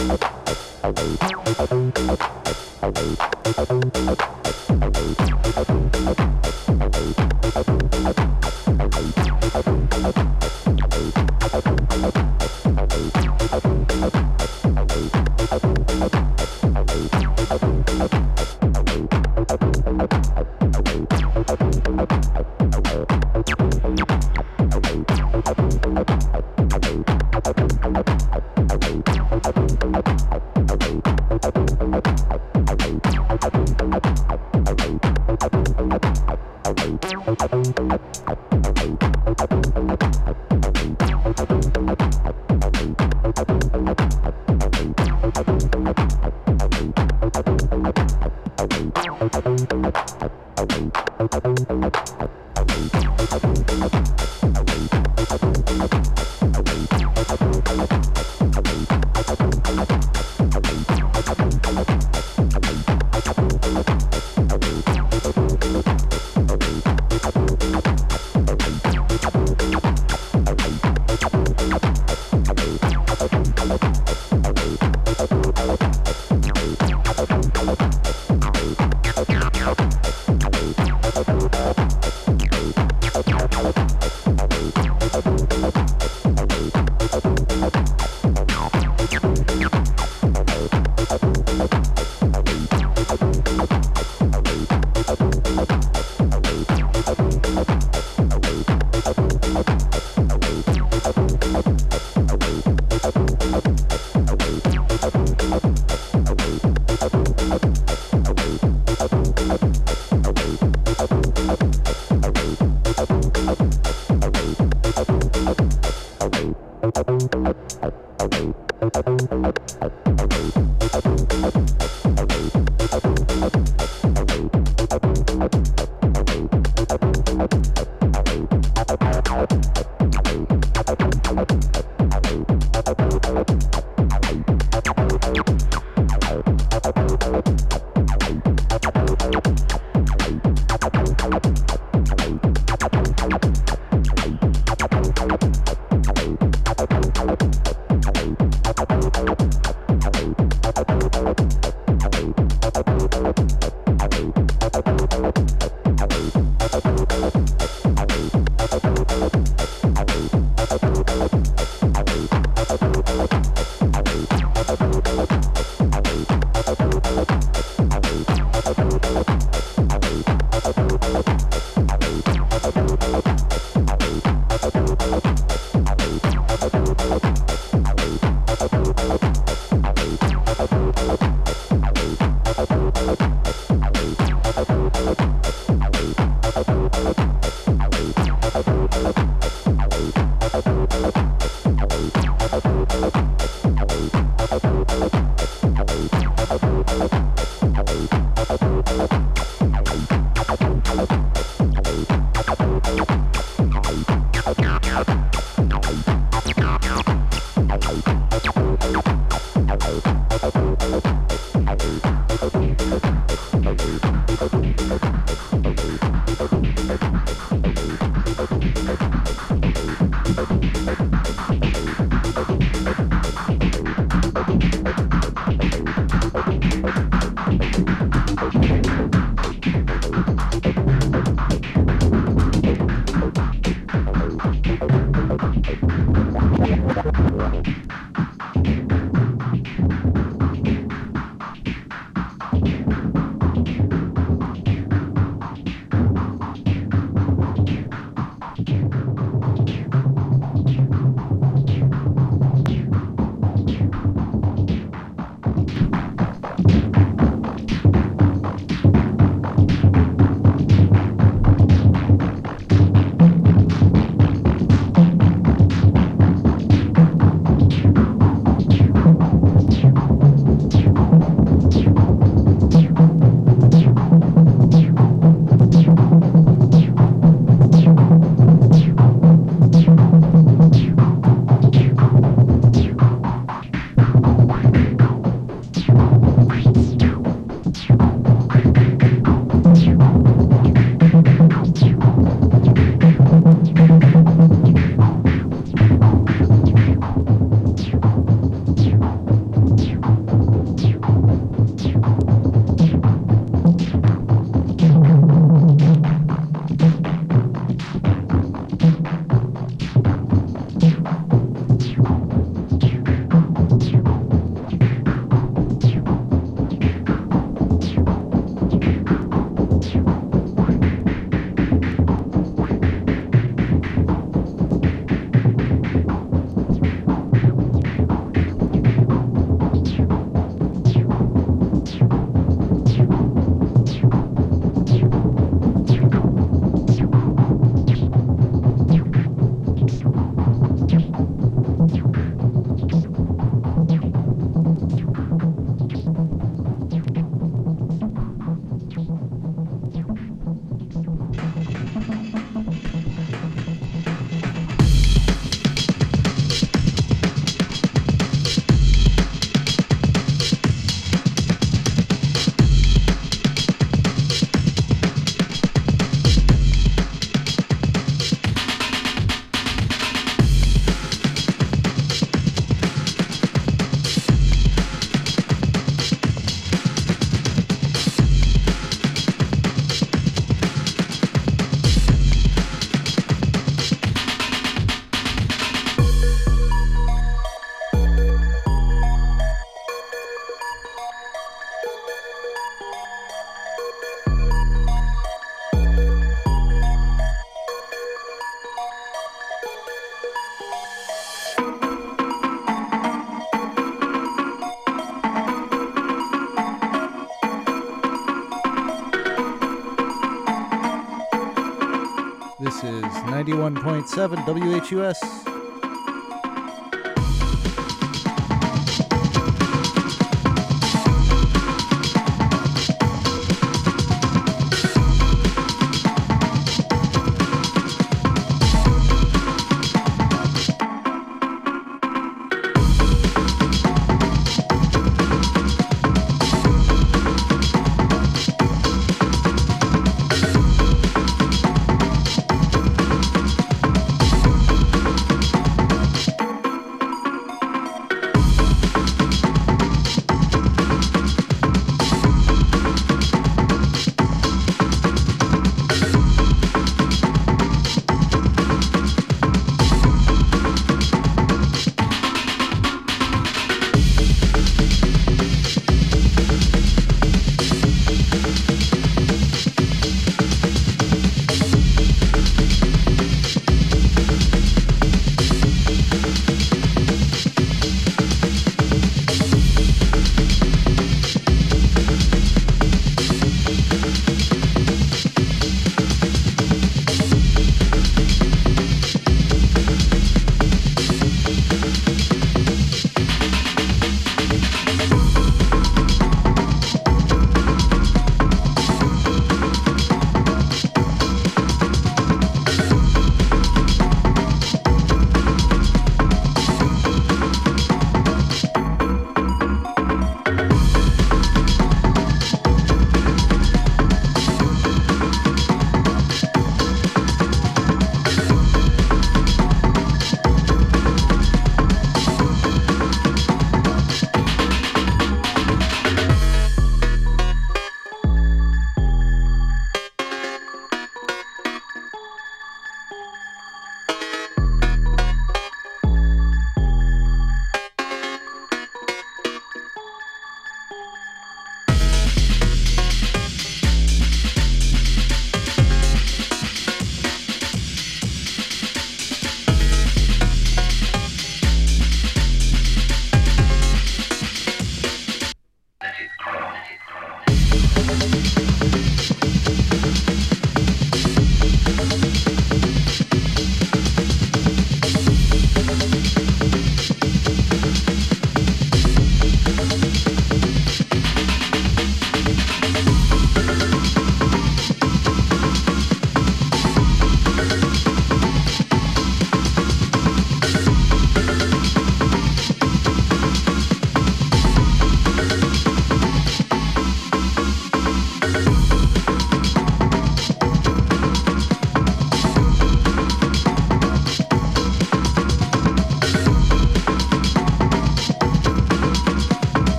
Thank you. 91.7 WHUS.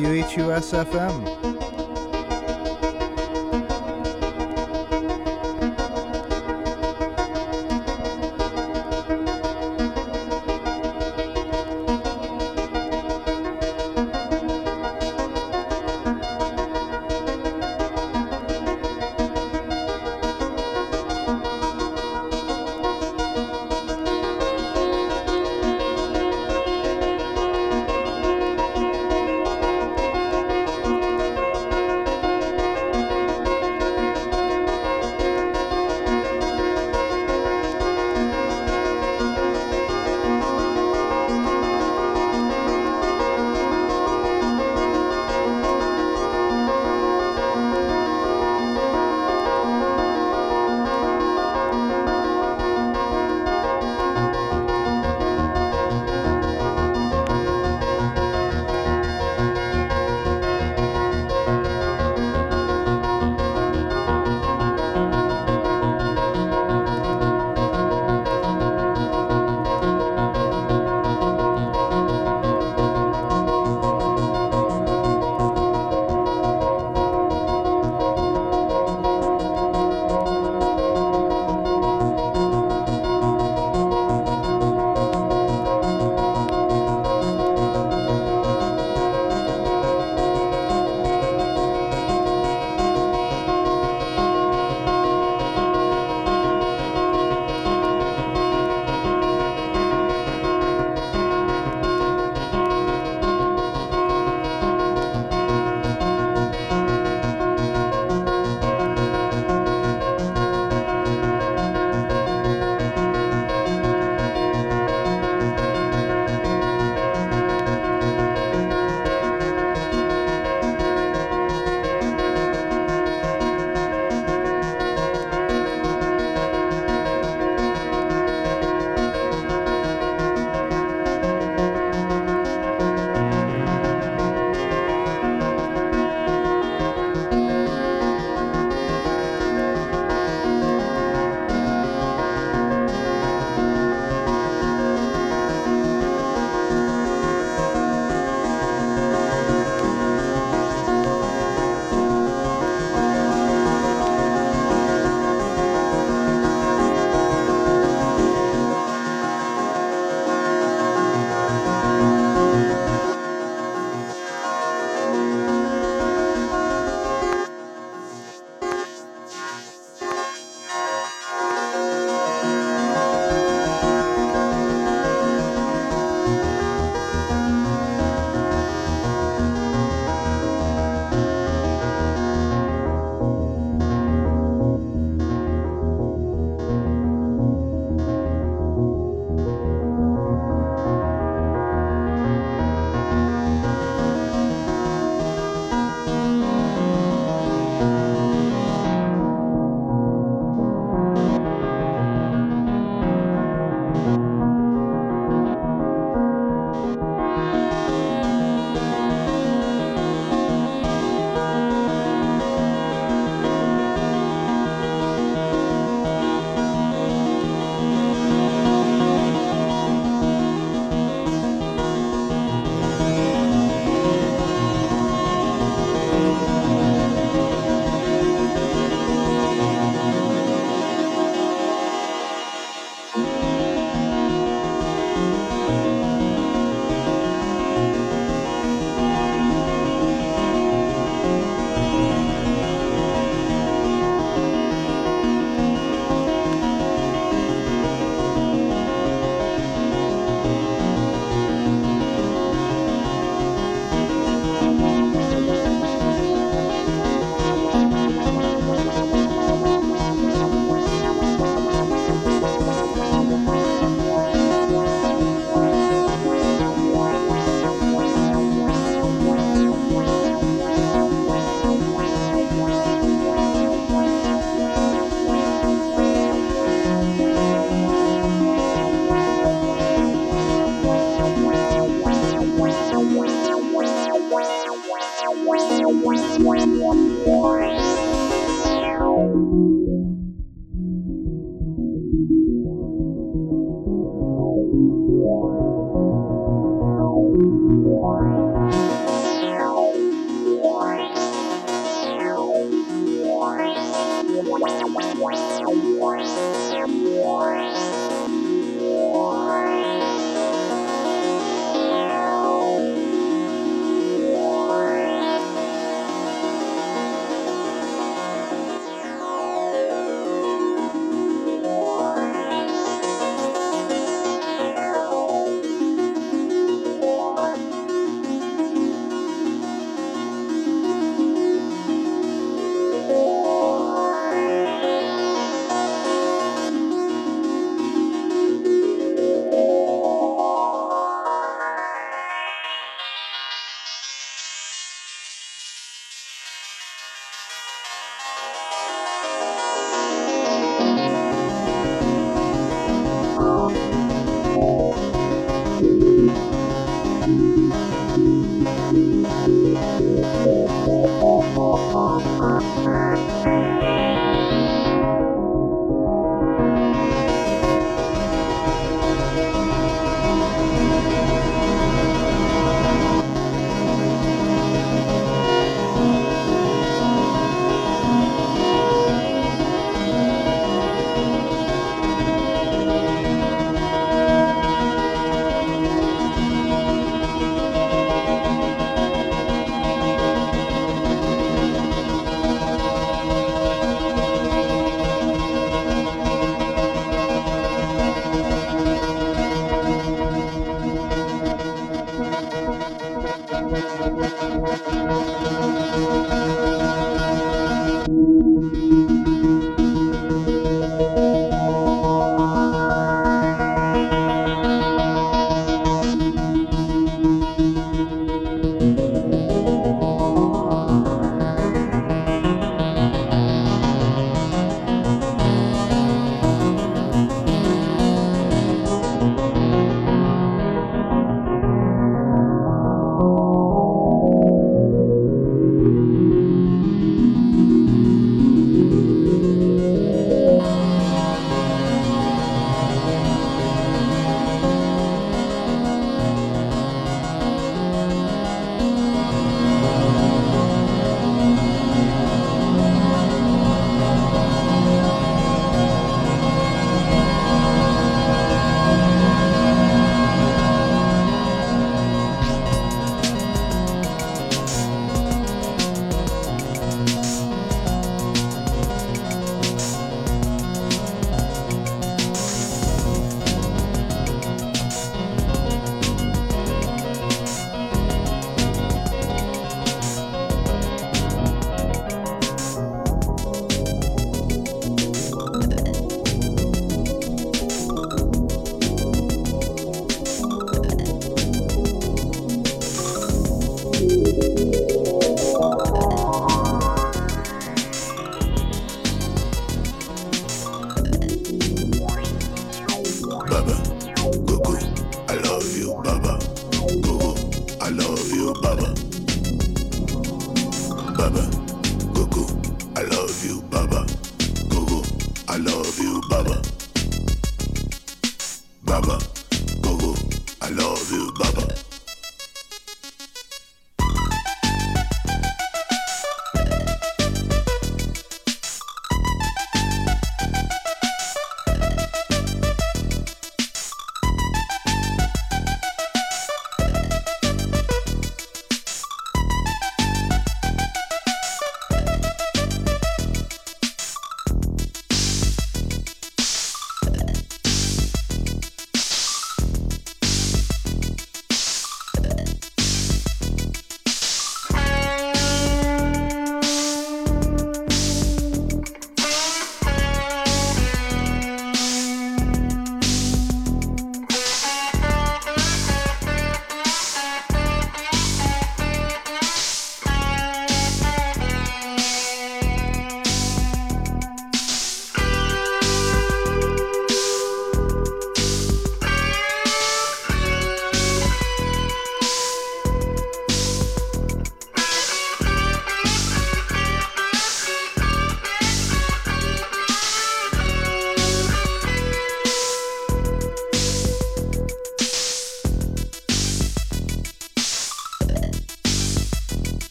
91.7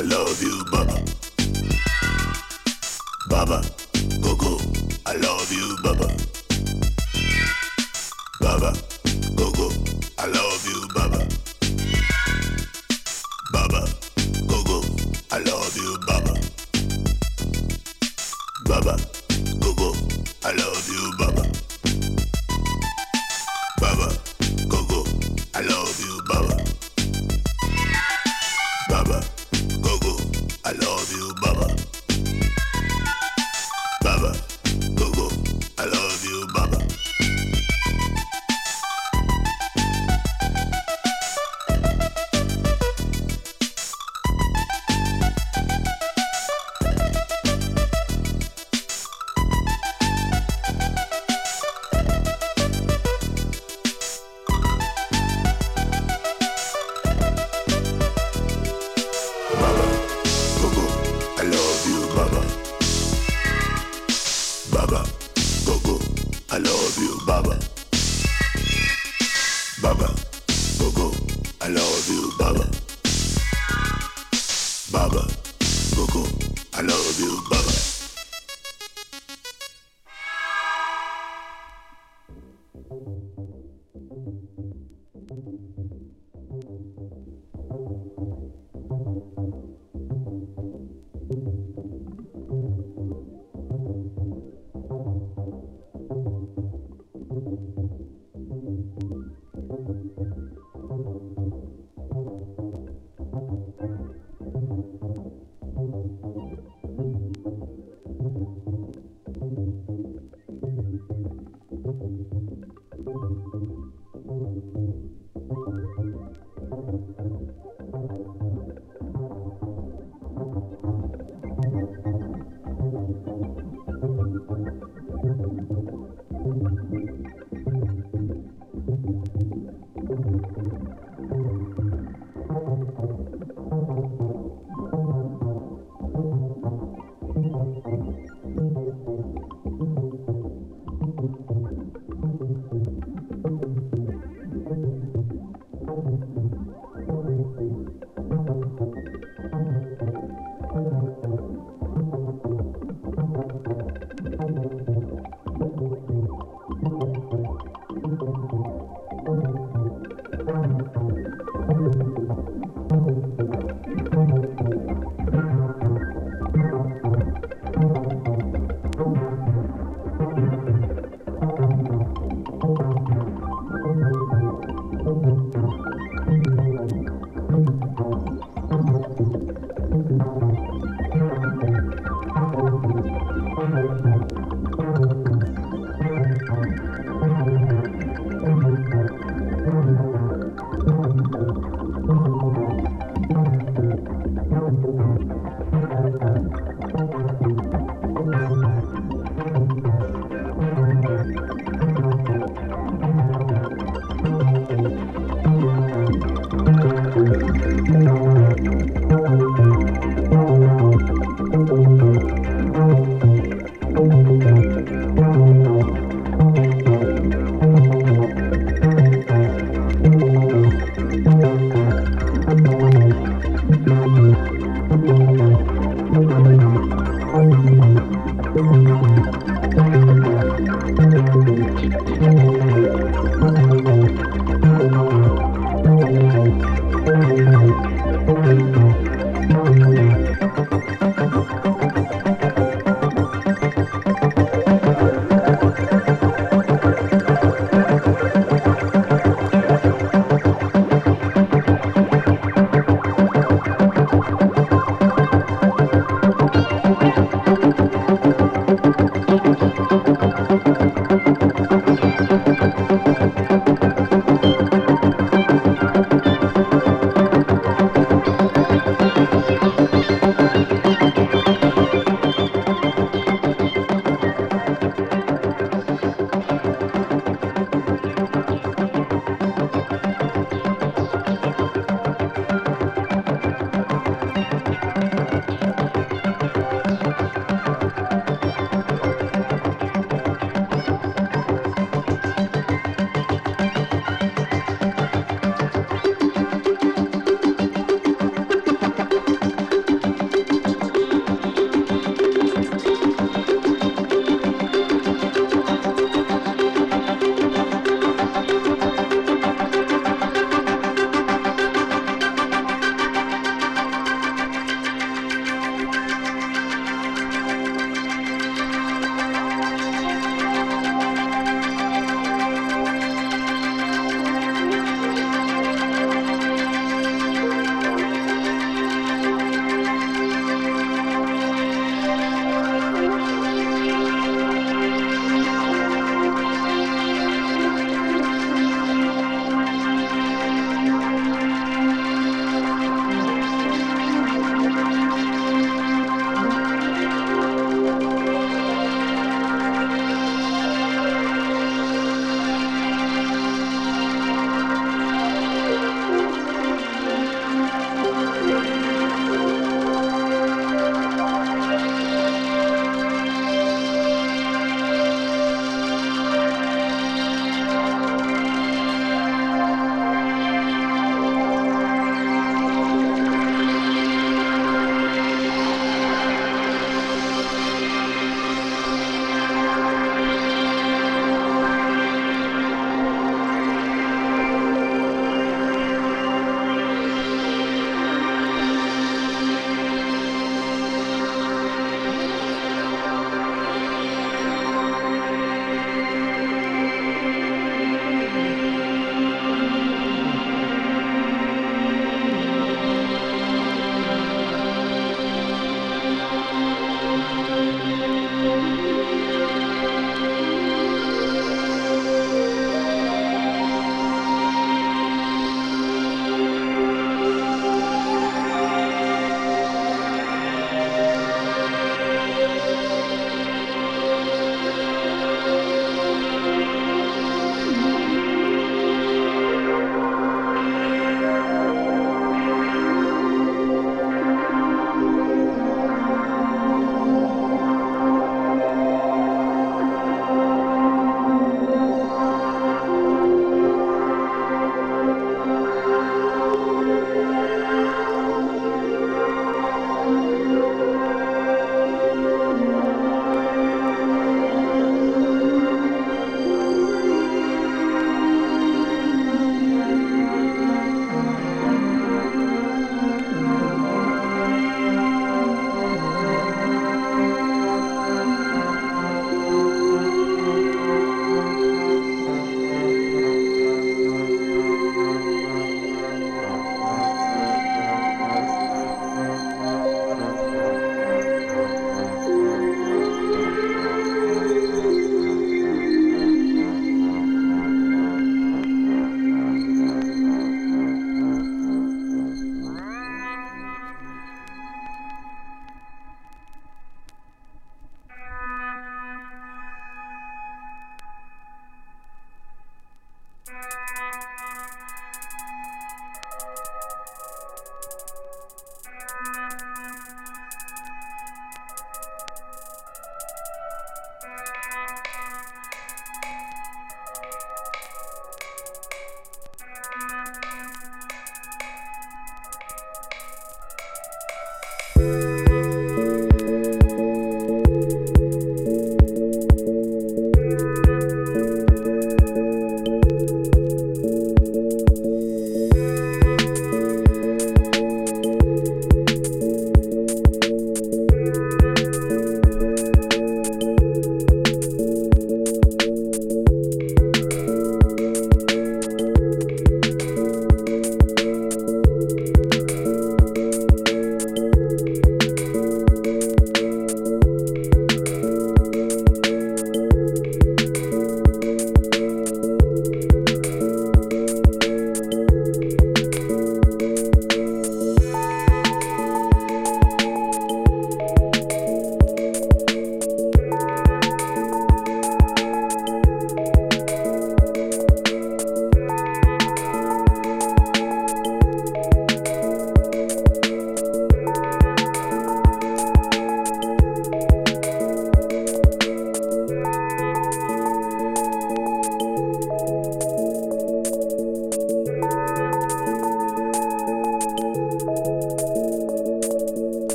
I love you, Baba. Baba, go go. I love you, Baba. Baba.